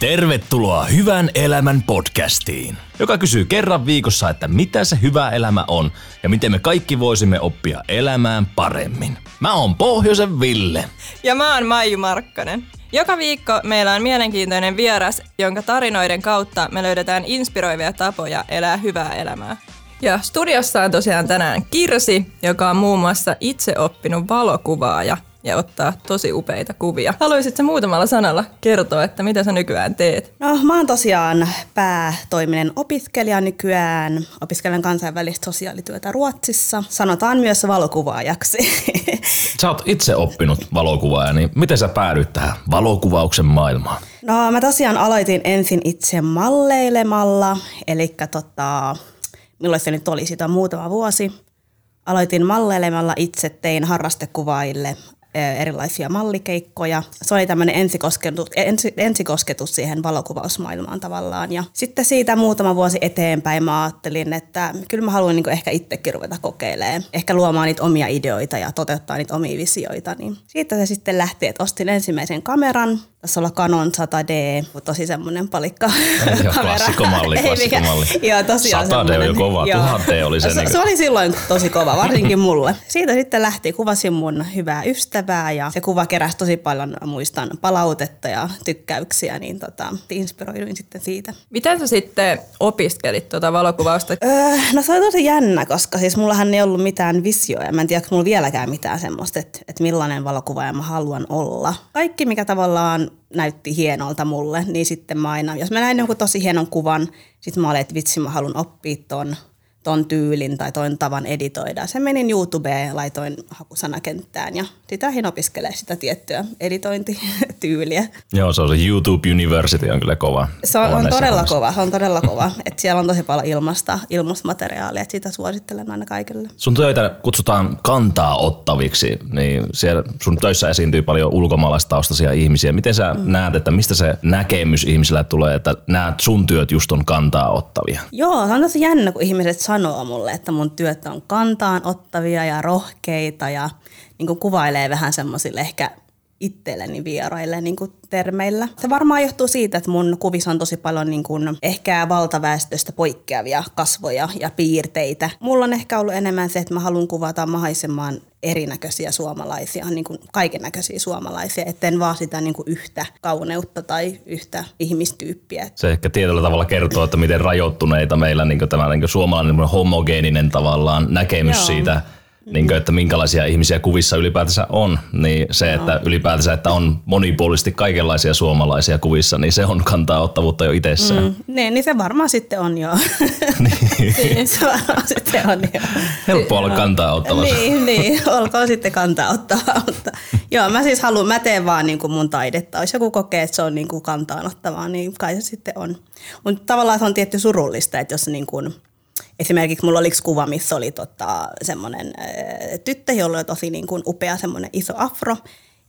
Tervetuloa Hyvän elämän podcastiin, joka kysyy kerran viikossa, että mitä se hyvä elämä on ja miten me kaikki voisimme oppia elämään paremmin. Mä oon Pohjoisen Ville. Ja mä oon Maiju Markkanen. Joka viikko meillä on mielenkiintoinen vieras, jonka tarinoiden kautta me löydetään inspiroivia tapoja elää hyvää elämää. Ja studiossa on tosiaan tänään Kirsi, joka on muun muassa itse oppinut valokuvaaja ja ottaa tosi upeita kuvia. Haluaisitko muutamalla sanalla kertoa, että mitä sä nykyään teet? No mä oon tosiaan päätoiminen opiskelija nykyään. Opiskelen kansainvälistä sosiaalityötä Ruotsissa. Sanotaan myös valokuvaajaksi. Sä oot itse oppinut valokuvaaja, niin miten sä päädyit tähän valokuvauksen maailmaan? No mä tosiaan aloitin ensin itse malleilemalla, eli tota, milloin se nyt oli sitä muutama vuosi. Aloitin malleilemalla itse, tein harrastekuvaille erilaisia mallikeikkoja. Se oli tämmöinen ensikosketus, ensi, ensikosketus siihen valokuvausmaailmaan tavallaan. Ja sitten siitä muutama vuosi eteenpäin mä ajattelin, että kyllä mä haluan niin ehkä itsekin ruveta kokeilemaan. Ehkä luomaan niitä omia ideoita ja toteuttaa niitä omia visioita. Niin siitä se sitten lähti, että ostin ensimmäisen kameran. Tässä olla Canon 100D, tosi semmoinen palikka Joo, klassikomalli, klassikomalli. Joo, tosiaan 100D on jo kova, 1000D oli se. Se, niin se oli silloin tosi kova, varsinkin mulle. Siitä sitten lähti, kuvasin mun hyvää ystävää ja se kuva keräsi tosi paljon, muistan, palautetta ja tykkäyksiä, niin tota, inspiroiduin sitten siitä. Miten sä sitten opiskelit tuota valokuvausta? Öö, no se oli tosi jännä, koska siis mullahan ei ollut mitään visioja. Mä en tiedä, onko mulla vieläkään mitään semmoista, että, että millainen valokuvaaja mä haluan olla. Kaikki, mikä tavallaan näytti hienolta mulle, niin sitten mä aina, jos mä näin jonkun tosi hienon kuvan, sitten mä olin, että vitsi mä haluan oppia ton ton tyylin tai ton tavan editoida. Se menin YouTubeen, laitoin hakusanakenttään ja sitä lähdin opiskelemaan sitä tiettyä editointityyliä. Joo, se on se YouTube University on kyllä kova. Se on, on todella kova, se on todella kova. Et siellä on tosi paljon ilmasta, ilmasta materiaalia, että sitä suosittelen aina kaikille. Sun töitä kutsutaan kantaa ottaviksi, niin siellä sun töissä esiintyy paljon ulkomaalaistaustaisia ihmisiä. Miten sä mm. näet, että mistä se näkemys ihmisillä tulee, että näet sun työt just on kantaa ottavia? Joo, se on tosi jännä, kun ihmiset sanoo mulle, että mun työt on kantaan ottavia ja rohkeita ja niin kuin kuvailee vähän semmoisille ehkä itselleni vieraille niin kuin termeillä. Se varmaan johtuu siitä, että mun kuvissa on tosi paljon niin kuin ehkä valtaväestöstä poikkeavia kasvoja ja piirteitä. Mulla on ehkä ollut enemmän se, että mä haluan kuvata mahdollisimman erinäköisiä suomalaisia, niin kuin kaiken näköisiä suomalaisia, etten vaan sitä niin kuin yhtä kauneutta tai yhtä ihmistyyppiä. Se ehkä tietyllä tavalla kertoo, että miten rajoittuneita meillä niin tämä niin suomalainen homogeeninen tavallaan näkemys Joo. siitä – niin kuin, että minkälaisia ihmisiä kuvissa ylipäätänsä on, niin se, että ylipäätänsä, että on monipuolisesti kaikenlaisia suomalaisia kuvissa, niin se on kantaa ottavuutta jo itsessään. Mm, niin, niin se varmaan sitten on jo. niin. se varmaan sitten on jo. Helppo olla kantaa ottava. niin, niin, olkoon sitten kantaa ottava. Mutta, joo, mä siis haluan, mä teen vaan niin kuin mun taidetta. Jos joku kokee, että se on niin kuin kantaan ottavaa, niin kai se sitten on. Mutta tavallaan se on tietty surullista, että jos niin kuin, Esimerkiksi mulla oli kuva, missä oli tota, semmoinen äh, tyttö, jolla oli tosi niin kuin upea semmoinen iso afro.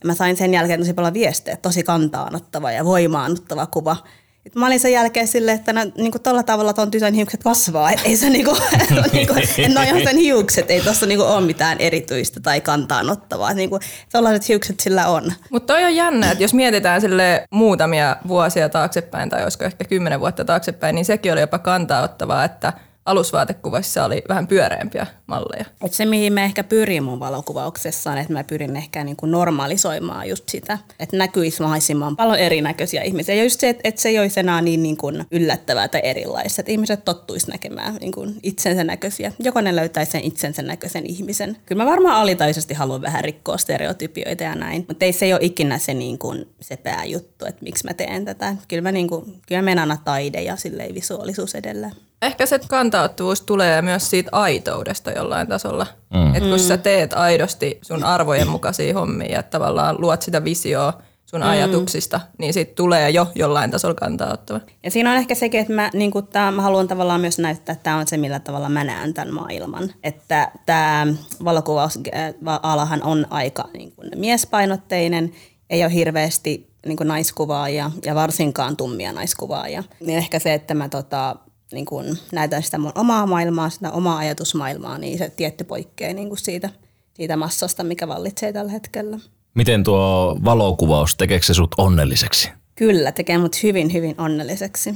Ja mä sain sen jälkeen tosi paljon viestejä, tosi kantaanottava ja voimaannuttava kuva. Et mä olin sen jälkeen silleen, että no, niin kuin tolla tavalla ton tytön hiukset kasvaa. Et ei se niinku, niinku, no ihan sen hiukset, ei tossa niinku ole mitään erityistä tai kantaanottavaa. Niinku, tollaiset hiukset sillä on. Mutta toi on jännä, että jos mietitään sille muutamia vuosia taaksepäin tai olisiko ehkä kymmenen vuotta taaksepäin, niin sekin oli jopa kantaanottavaa, että – alusvaatekuvassa oli vähän pyöreämpiä malleja. Et se, mihin mä ehkä pyrin mun valokuvauksessa on, että mä pyrin ehkä niin kuin normalisoimaan just sitä, että näkyisi mahdollisimman paljon erinäköisiä ihmisiä. Ja just se, että, se ei olisi enää niin, niin kuin yllättävää tai erilaista, että ihmiset tottuisi näkemään niin kuin itsensä näköisiä. Jokainen löytäisi sen itsensä näköisen ihmisen. Kyllä mä varmaan alitaisesti haluan vähän rikkoa stereotypioita ja näin, mutta ei se ole ikinä se, niin kuin, se pääjuttu, että miksi mä teen tätä. Kyllä mä, niin kuin, kyllä mä menen aina taide ja visuaalisuus edellä. Ehkä se kantauttuvuus tulee myös siitä aitoudesta jollain tasolla. Mm. Että kun sä teet aidosti sun arvojen mukaisia hommia ja tavallaan luot sitä visioa sun mm. ajatuksista, niin siitä tulee jo jollain tasolla kantauttava. Ja siinä on ehkä sekin, että mä, niin tää, mä haluan tavallaan myös näyttää, että tämä on se, millä tavalla mä näen tämän maailman. Että tämä valokuvausalahan on aika niin kuin miespainotteinen, ei ole hirveästi niin kuin naiskuvaajia ja varsinkaan tummia naiskuvaajia. Niin ehkä se, että mä tota, niin kun näytän sitä mun omaa maailmaa, sitä omaa ajatusmaailmaa, niin se tietty poikkeaa niin kuin siitä, siitä massasta, mikä vallitsee tällä hetkellä. Miten tuo valokuvaus, tekeekö se sut onnelliseksi? Kyllä, tekee mut hyvin, hyvin onnelliseksi.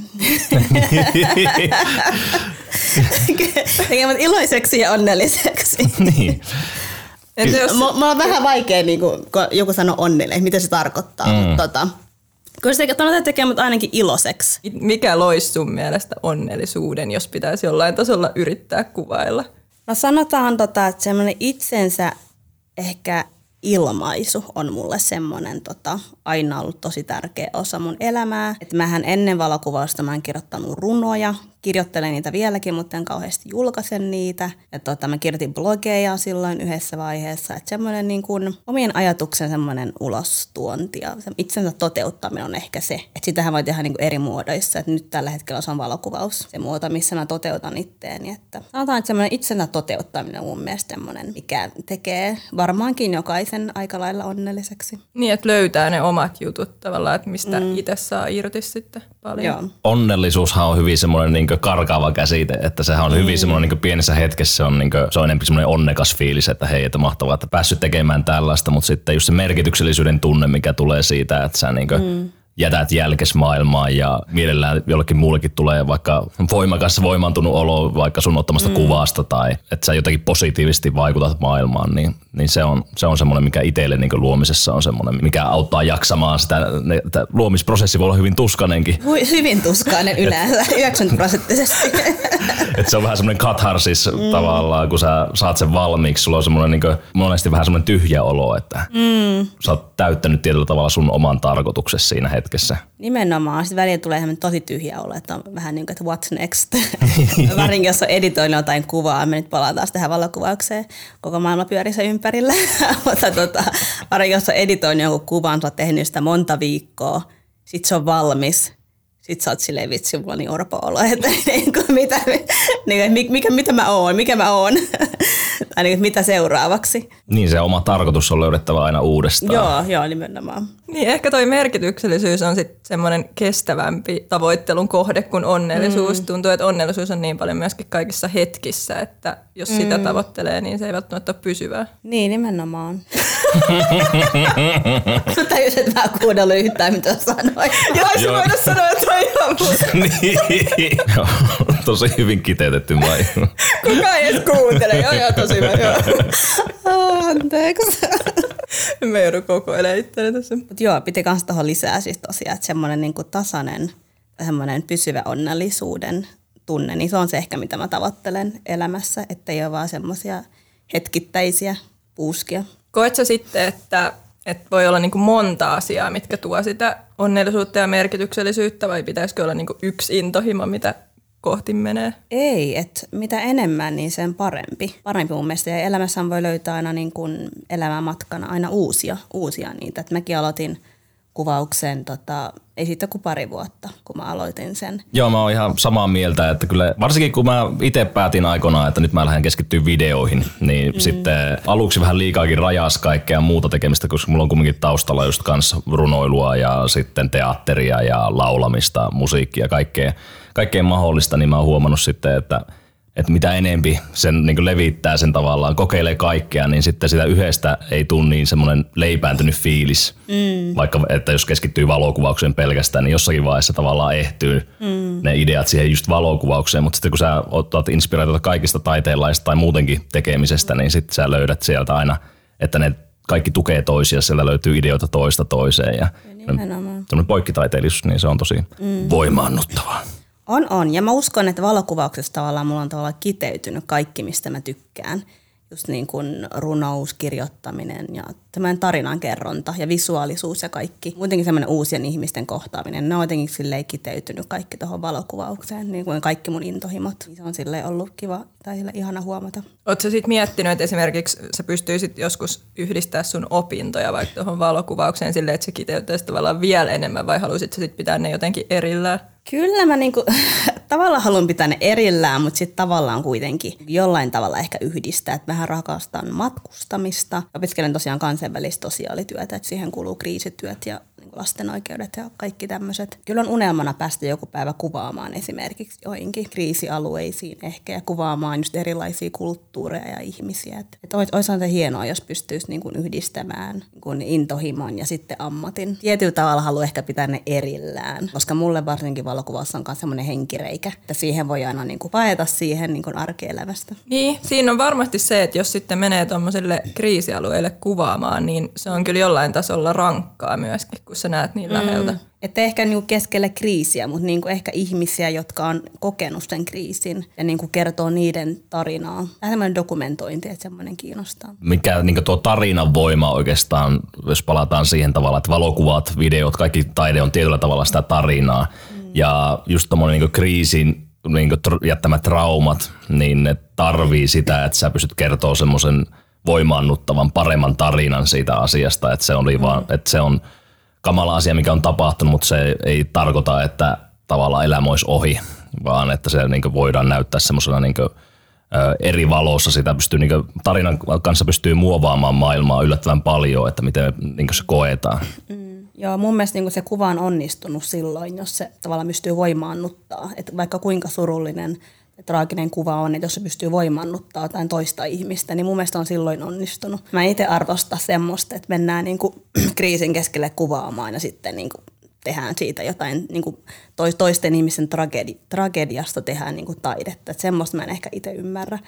tekee mut iloiseksi ja onnelliseksi. niin. Jos, Mulla on vähän vaikea, niin kun joku sanoo onnellinen, mitä se tarkoittaa. Mm. Mutta tota, kyllä se tekee, tekee mut ainakin iloiseksi. mikä loisi sun mielestä onnellisuuden, jos pitäisi jollain tasolla yrittää kuvailla? No sanotaan, tota, että semmoinen itsensä ehkä ilmaisu on mulle semmoinen tota, aina ollut tosi tärkeä osa mun elämää. Et mähän ennen valokuvausta mä en kirjoittanut runoja, kirjoittelen niitä vieläkin, mutta en kauheasti julkaisen niitä. Ja tota, mä kirjoitin blogeja silloin yhdessä vaiheessa. Että semmoinen niin kuin omien ajatuksen semmoinen ulostuonti ja itsensä toteuttaminen on ehkä se. Että sitähän voi tehdä niin kuin eri muodoissa. Että nyt tällä hetkellä se on valokuvaus, se muoto, missä mä toteutan itteeni. Että sanotaan, että semmoinen itsensä toteuttaminen on mun mielestä semmoinen, mikä tekee varmaankin jokaisen aika lailla onnelliseksi. Niin, että löytää ne omat jutut tavallaan, että mistä mm. itse saa irti sitten paljon. Joo. Onnellisuushan on hyvin semmoinen niin karkaava käsite, että sehän on hyvin semmoinen niin pienessä hetkessä se on, niin kuin, se on enemmän semmoinen onnekas fiilis, että hei, että mahtavaa, että päässyt tekemään tällaista, mutta sitten just se merkityksellisyyden tunne, mikä tulee siitä, että sä niin kuin, mm jätät jälkes maailmaan ja mielellään jollekin muullekin tulee vaikka voimakas voimantunut olo vaikka sun ottamasta mm. kuvasta tai että sä jotenkin positiivisesti vaikutat maailmaan, niin, niin se on, se on semmoinen, mikä itselle niin luomisessa on semmoinen, mikä auttaa jaksamaan sitä, ne, että luomisprosessi voi olla hyvin tuskanenkin. Hyvin tuskainen yleensä, 90 prosenttisesti. Et se on vähän semmoinen katharsis mm. tavallaan, kun sä saat sen valmiiksi, sulla on semmoinen niin monesti vähän semmoinen tyhjä olo, että mm. sä oot täyttänyt tietyllä tavalla sun oman tarkoituksesi siinä hetkessä. Nimenomaan. Sitten välillä tulee tosi tyhjä olo, että on vähän niin kuin, että what's next. Varsinkin jos on editoinut jotain kuvaa, me nyt palataan tähän valokuvaukseen. Koko maailma pyörii se ympärillä. Mutta tota, varsinkin jos on editoinut jonkun kuvan, sä oot tehnyt sitä monta viikkoa, sit se on valmis sit sä oot silleen vitsi, mulla on niin orpo olo, että niin kuin, mitä, niin, mikä, mitä mä oon, mikä mä oon, tai niin, mitä seuraavaksi. Niin se oma tarkoitus on löydettävä aina uudestaan. Joo, joo, nimenomaan. Niin ehkä toi merkityksellisyys on sitten semmoinen kestävämpi tavoittelun kohde kuin onnellisuus. Mm. Tuntuu, että onnellisuus on niin paljon myöskin kaikissa hetkissä, että jos mm. sitä tavoittelee, niin se ei välttämättä ole pysyvää. Niin, nimenomaan. Sä tajusit, että mä kuunnellut yhtään, mitä sanoin. Joo, se voida sanoa, että on ihan niin. tosi hyvin kiteytetty mai. Kuka ei edes kuuntele. Joo, joo, tosi hyvä. Anteeksi. Mä joudun koko ajan itseäni tässä. Mut joo, piti kans tuohon lisää siis tosiaan, että semmoinen niinku tasainen, semmoinen pysyvä onnellisuuden tunne, niin se on se ehkä, mitä mä tavoittelen elämässä, ettei ole vaan semmoisia hetkittäisiä puuskia. Koet sä sitten, että, että voi olla niin kuin monta asiaa, mitkä tuo sitä onnellisuutta ja merkityksellisyyttä, vai pitäisikö olla niin kuin yksi intohimo, mitä kohti menee? Ei, että mitä enemmän, niin sen parempi. Parempi mun mielestä. Ja elämässä voi löytää aina niin kuin elämän matkana aina uusia, uusia niitä. Et mäkin aloitin kuvauksen, tota, ei siitä kuin pari vuotta, kun mä aloitin sen. Joo, mä oon ihan samaa mieltä, että kyllä varsinkin kun mä itse päätin aikoinaan, että nyt mä lähden keskittyä videoihin, niin mm. sitten aluksi vähän liikaakin rajas kaikkea muuta tekemistä, koska mulla on kumminkin taustalla just kanssa runoilua ja sitten teatteria ja laulamista, musiikkia, kaikkea, kaikkea mahdollista, niin mä oon huomannut sitten, että – että mitä enempi sen niin levittää sen tavallaan, kokeilee kaikkea, niin sitten sitä yhdestä ei tule niin semmoinen leipääntynyt fiilis. Mm. Vaikka että jos keskittyy valokuvaukseen pelkästään, niin jossakin vaiheessa tavallaan ehtyy mm. ne ideat siihen just valokuvaukseen. Mutta sitten kun sä otat inspiraatiota kaikista taiteenlaista tai muutenkin tekemisestä, niin sitten sä löydät sieltä aina, että ne kaikki tukee toisia, siellä löytyy ideoita toista toiseen. Ja, ja poikkitaiteellisuus, niin se on tosi mm. voimaannuttavaa. On, on. Ja mä uskon, että valokuvauksessa tavallaan mulla on tavallaan kiteytynyt kaikki, mistä mä tykkään. Just niin kuin runous, kirjoittaminen ja tämmöinen tarinankerronta ja visuaalisuus ja kaikki. Muutenkin semmoinen uusien ihmisten kohtaaminen. Ne on jotenkin silleen kiteytynyt kaikki tuohon valokuvaukseen, niin kuin kaikki mun intohimot. Se on silleen ollut kiva tai sille ihana huomata. Oletko sitten miettinyt, että esimerkiksi sä pystyisit joskus yhdistää sun opintoja vaikka tuohon valokuvaukseen silleen, että se kiteyttäisi tavallaan vielä enemmän vai haluaisit sä sitten pitää ne jotenkin erillään? Kyllä mä niinku, tavallaan haluan pitää ne erillään, mutta sitten tavallaan kuitenkin jollain tavalla ehkä yhdistää. Että vähän rakastan matkustamista. Opiskelen tosiaan kansainvälistä sosiaalityötä, että siihen kuuluu kriisityöt ja lasten oikeudet ja kaikki tämmöiset. Kyllä on unelmana päästä joku päivä kuvaamaan esimerkiksi joihinkin kriisialueisiin ehkä ja kuvaamaan just erilaisia kulttuureja ja ihmisiä. Että et olisi se hienoa, jos pystyisi niin kuin yhdistämään niin intohimon ja sitten ammatin. Tietyllä tavalla haluan ehkä pitää ne erillään, koska mulle varsinkin valokuvassa on myös semmoinen henkireikä, että siihen voi aina niin kuin paeta siihen niin kuin arkielämästä. Niin, siinä on varmasti se, että jos sitten menee tuommoiselle kriisialueelle kuvaamaan, niin se on kyllä jollain tasolla rankkaa myöskin, kun sä näet niin läheltä. Mm. Että ehkä niinku keskellä kriisiä, mutta niinku ehkä ihmisiä, jotka on kokenut sen kriisin ja niinku kertoo niiden tarinaa. Vähän semmoinen dokumentointi, että semmoinen kiinnostaa. Mikä niinku tuo tarinan voima oikeastaan, jos palataan siihen tavalla, että valokuvat, videot, kaikki taide on tietyllä tavalla sitä tarinaa. Mm. Ja just tuommoinen niinku kriisin niinku jättämät traumat, niin ne tarvii sitä, että sä pystyt kertoa semmoisen voimaannuttavan, paremman tarinan siitä asiasta, että se, oli mm. vaan, että se on – kamala asia, mikä on tapahtunut, mutta se ei tarkoita, että tavallaan elämä olisi ohi, vaan että se niin voidaan näyttää semmoisena niin eri valossa. Sitä pystyy, niin kuin, tarinan kanssa pystyy muovaamaan maailmaa yllättävän paljon, että miten niin se koetaan. Mm. Joo, mun mielestä niin se kuva on onnistunut silloin, jos se tavallaan pystyy voimaannuttaa. Että vaikka kuinka surullinen traaginen kuva on, että jos se pystyy voimannuttaa jotain toista ihmistä, niin mun mielestä on silloin onnistunut. Mä itse arvostan semmoista, että mennään niin kuin kriisin keskelle kuvaamaan ja sitten niin kuin tehdään siitä jotain niin kuin toisten ihmisen tragedi, tragediasta tehdään niin kuin taidetta. Että semmoista mä en ehkä itse ymmärrä.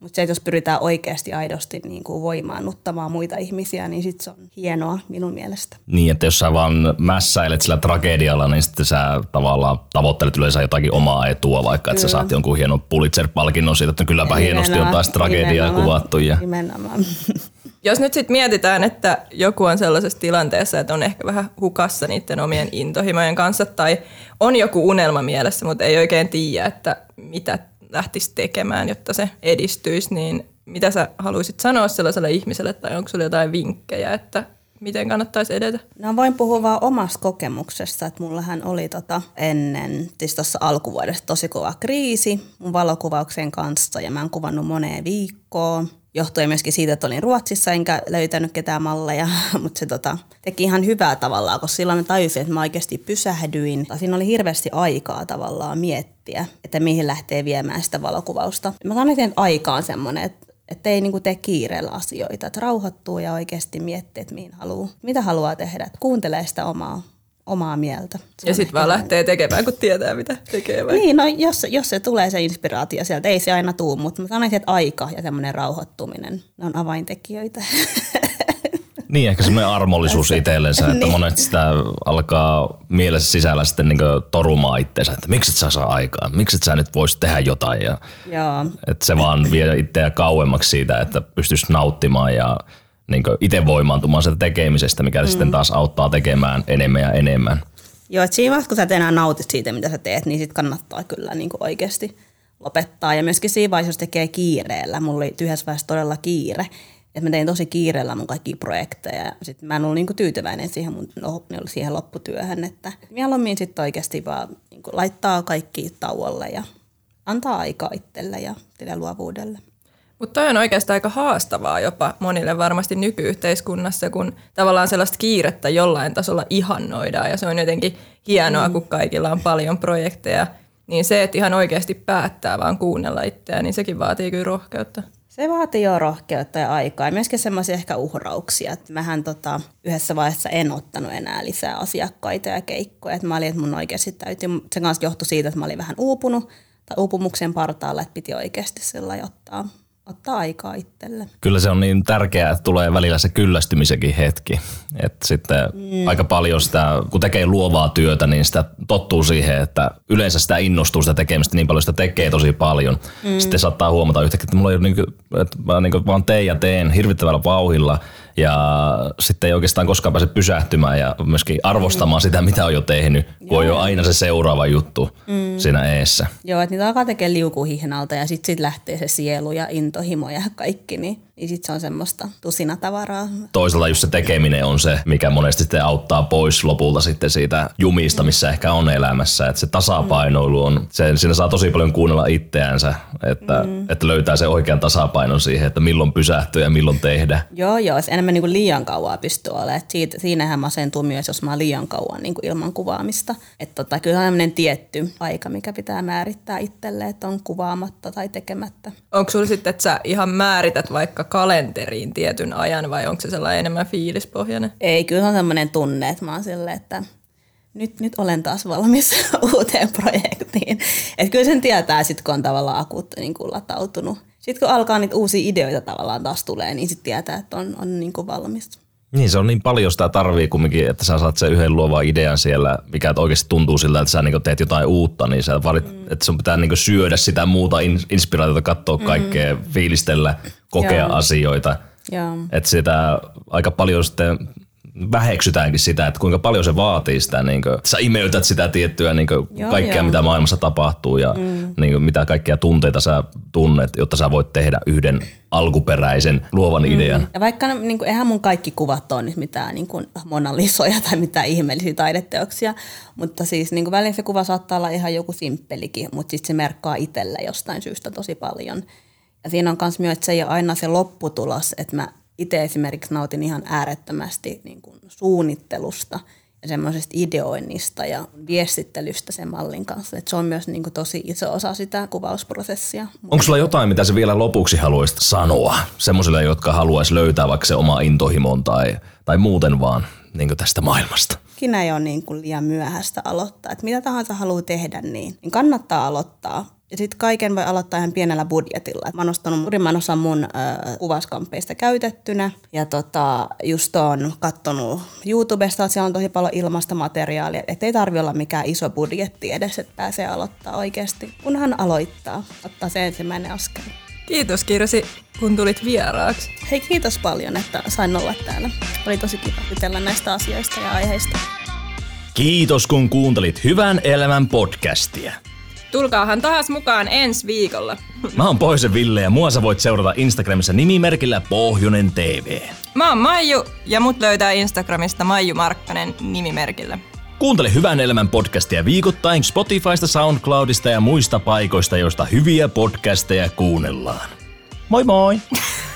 Mutta se, että jos pyritään oikeasti aidosti niin kuin voimaannuttamaan muita ihmisiä, niin sitten se on hienoa minun mielestä. Niin, että jos sä vaan mässäilet sillä tragedialla, niin sitten sä tavallaan tavoittelet yleensä jotakin omaa etua, vaikka että sä saat jonkun hienon Pulitzer-palkinnon siitä, että kylläpä nimenomaan, hienosti on taas tragediaa kuvattu. Ja... Nimenomaan. Jos nyt sitten mietitään, että joku on sellaisessa tilanteessa, että on ehkä vähän hukassa niiden omien intohimojen kanssa tai on joku unelma mielessä, mutta ei oikein tiedä, että mitä lähtisi tekemään, jotta se edistyisi, niin mitä sä haluaisit sanoa sellaiselle ihmiselle tai onko sulla jotain vinkkejä, että miten kannattaisi edetä? No voin puhua vaan omasta kokemuksesta, että mullahan oli tota ennen, siis tuossa alkuvuodesta tosi kova kriisi mun valokuvauksen kanssa ja mä oon kuvannut moneen viikkoon johtui myöskin siitä, että olin Ruotsissa enkä löytänyt ketään malleja, mutta se tota, teki ihan hyvää tavallaan, koska silloin mä tajusin, että mä oikeasti pysähdyin. Siinä oli hirveästi aikaa tavallaan miettiä, että mihin lähtee viemään sitä valokuvausta. Mä sanoin aikaan semmoinen, että että ei niinku tee kiireellä asioita, että rauhoittuu ja oikeasti miettii, että mihin haluaa, mitä haluaa tehdä, kuuntelee sitä omaa omaa mieltä. Se ja sitten vaan lähtee tekemään, kun tietää, mitä tekee. Vai? Niin, no jos, jos se tulee se inspiraatio sieltä, ei se aina tuu, mutta mä sanoisin, että aika ja semmoinen rauhoittuminen, ne on avaintekijöitä. Niin, ehkä semmoinen armollisuus itsellensä, että niin. monet sitä alkaa mielessä sisällä sitten niin torumaan itseensä, että miksi et sä saa aikaa, miksi et sä nyt voisi tehdä jotain. Ja, Joo. Että se vaan vie itseä kauemmaksi siitä, että pystyisi nauttimaan ja niin itse voimaantumaan sitä tekemisestä, mikä mm. sitten taas auttaa tekemään enemmän ja enemmän. Joo, että siinä vaiheessa, kun sä et enää nautit siitä, mitä sä teet, niin sit kannattaa kyllä niin kuin oikeasti lopettaa. Ja myöskin siinä vaiheessa, jos tekee kiireellä, mulla oli yhdessä vaiheessa todella kiire, että mä tein tosi kiireellä mun kaikki projekteja ja sitten mä en ollut niinku tyytyväinen siihen, mun, no, siihen lopputyöhön, että mieluummin sitten oikeasti vaan niinku laittaa kaikki tauolle ja antaa aikaa itselle ja luovuudelle. Mutta toi on oikeastaan aika haastavaa jopa monille varmasti nykyyhteiskunnassa, kun tavallaan sellaista kiirettä jollain tasolla ihannoidaan ja se on jotenkin hienoa, mm. kun kaikilla on paljon projekteja. Niin se, että ihan oikeasti päättää vaan kuunnella itseään, niin sekin vaatii kyllä rohkeutta. Se vaatii jo rohkeutta ja aikaa ja myöskin semmoisia ehkä uhrauksia. Että mähän tota, yhdessä vaiheessa en ottanut enää lisää asiakkaita ja keikkoja. Että mä olin, että mun oikeasti täytyy, se kanssa johtui siitä, että mä olin vähän uupunut tai uupumuksen partaalla, että piti oikeasti sillä ottaa ottaa aikaa itselle. Kyllä se on niin tärkeää, että tulee välillä se kyllästymisenkin hetki. Että sitten mm. aika paljon sitä, kun tekee luovaa työtä, niin sitä tottuu siihen, että yleensä sitä innostuu sitä tekemistä niin paljon, sitä tekee tosi paljon. Mm. Sitten saattaa huomata yhtäkkiä, että mulla ei ole niin kuin, että mä niin kuin vaan teen ja teen hirvittävällä vauhilla – ja sitten ei oikeastaan koskaan pääse pysähtymään ja myöskin arvostamaan mm. sitä, mitä on jo tehnyt, kun on jo aina se seuraava juttu mm. siinä eessä. Joo, että niitä alkaa tekemään liukuhihnalta ja sitten sit lähtee se sielu ja intohimo ja kaikki, niin, Niin sit se on semmoista tusinatavaraa. Toisaalta just se tekeminen on se, mikä monesti sitten auttaa pois lopulta sitten siitä jumista, missä ehkä on elämässä. Että se tasapainoilu on, se, siinä saa tosi paljon kuunnella itseänsä, että, mm. että löytää se oikean tasapainon siihen, että milloin pysähtyä ja milloin tehdä. Joo, joo. Se enemmän niin kuin liian kauan pystyy olemaan. Siitä, siinähän masentuu myös, jos mä oon liian kauan niin kuin ilman kuvaamista. Että tota, kyllä on tietty aika, mikä pitää määrittää itselle, että on kuvaamatta tai tekemättä. Onko sulla sitten, että sä ihan määrität vaikka kalenteriin tietyn ajan vai onko se sellainen enemmän fiilispohjainen? Ei, kyllä on sellainen tunne, että mä oon silleen, että nyt, nyt olen taas valmis uuteen projektiin. Että kyllä sen tietää sitten, kun on tavallaan akut niin kuin latautunut. Sitten kun alkaa niitä uusia ideoita tavallaan taas tulee, niin sitten tietää, että on, on niin kuin valmis. Niin, se on niin paljon sitä tarvii kumminkin, että sä saat sen yhden luovan idean siellä, mikä oikeasti tuntuu siltä, että sä niin teet jotain uutta, niin sä varit, mm. että sun pitää niin syödä sitä muuta inspiraatiota, katsoa mm. kaikkea, fiilistellä, kokea Joo. asioita. Että sitä aika paljon sitten väheksytäänkin sitä, että kuinka paljon se vaatii sitä, niin kuin, sä imeytät sitä tiettyä niin kuin, joo, kaikkea, joo. mitä maailmassa tapahtuu ja mm. niin kuin, mitä kaikkia tunteita sä tunnet, jotta sä voit tehdä yhden alkuperäisen luovan mm. idean. Ja vaikka niin kuin, eihän mun kaikki kuvat ole nyt mitään niin kuin Mona Lisoja tai mitään ihmeellisiä taideteoksia, mutta siis niin kuin välillä se kuva saattaa olla ihan joku simppelikin, mutta sitten se merkkaa itselle jostain syystä tosi paljon. Ja siinä on myös myös, että se ei ole aina se lopputulos, että mä itse esimerkiksi nautin ihan äärettömästi niin kuin suunnittelusta ja semmoisesta ideoinnista ja viestittelystä sen mallin kanssa. Et se on myös niin kuin tosi iso osa sitä kuvausprosessia. Onko sulla jotain, mitä sä vielä lopuksi haluaisit sanoa semmoisille, jotka haluaisi löytää vaikka se oma intohimon tai, tai muuten vaan niin tästä maailmasta? Ikinä ei ole niin kuin liian myöhäistä aloittaa. Et mitä tahansa haluaa tehdä, niin, niin kannattaa aloittaa ja sitten kaiken voi aloittaa ihan pienellä budjetilla. Mä oon ostanut suurimman osan mun äh, kuvauskampeista käytettynä. Ja tota, just oon kattonut YouTubesta, että siellä on tosi paljon ilmasta materiaalia. Että ei tarvi olla mikään iso budjetti edes, että pääsee aloittaa oikeasti. Kunhan aloittaa, ottaa se ensimmäinen askel. Kiitos Kirsi, kun tulit vieraaksi. Hei kiitos paljon, että sain olla täällä. Oli tosi kiva jutella näistä asioista ja aiheista. Kiitos kun kuuntelit Hyvän elämän podcastia. Tulkaahan taas mukaan ensi viikolla. Mä oon Poise Ville ja mua sä voit seurata Instagramissa nimimerkillä Pohjonen TV. Mä oon Maiju ja mut löytää Instagramista Maiju Markkanen nimimerkillä. Kuuntele Hyvän elämän podcastia viikoittain Spotifysta, SoundCloudista ja muista paikoista, joista hyviä podcasteja kuunnellaan. Moi moi!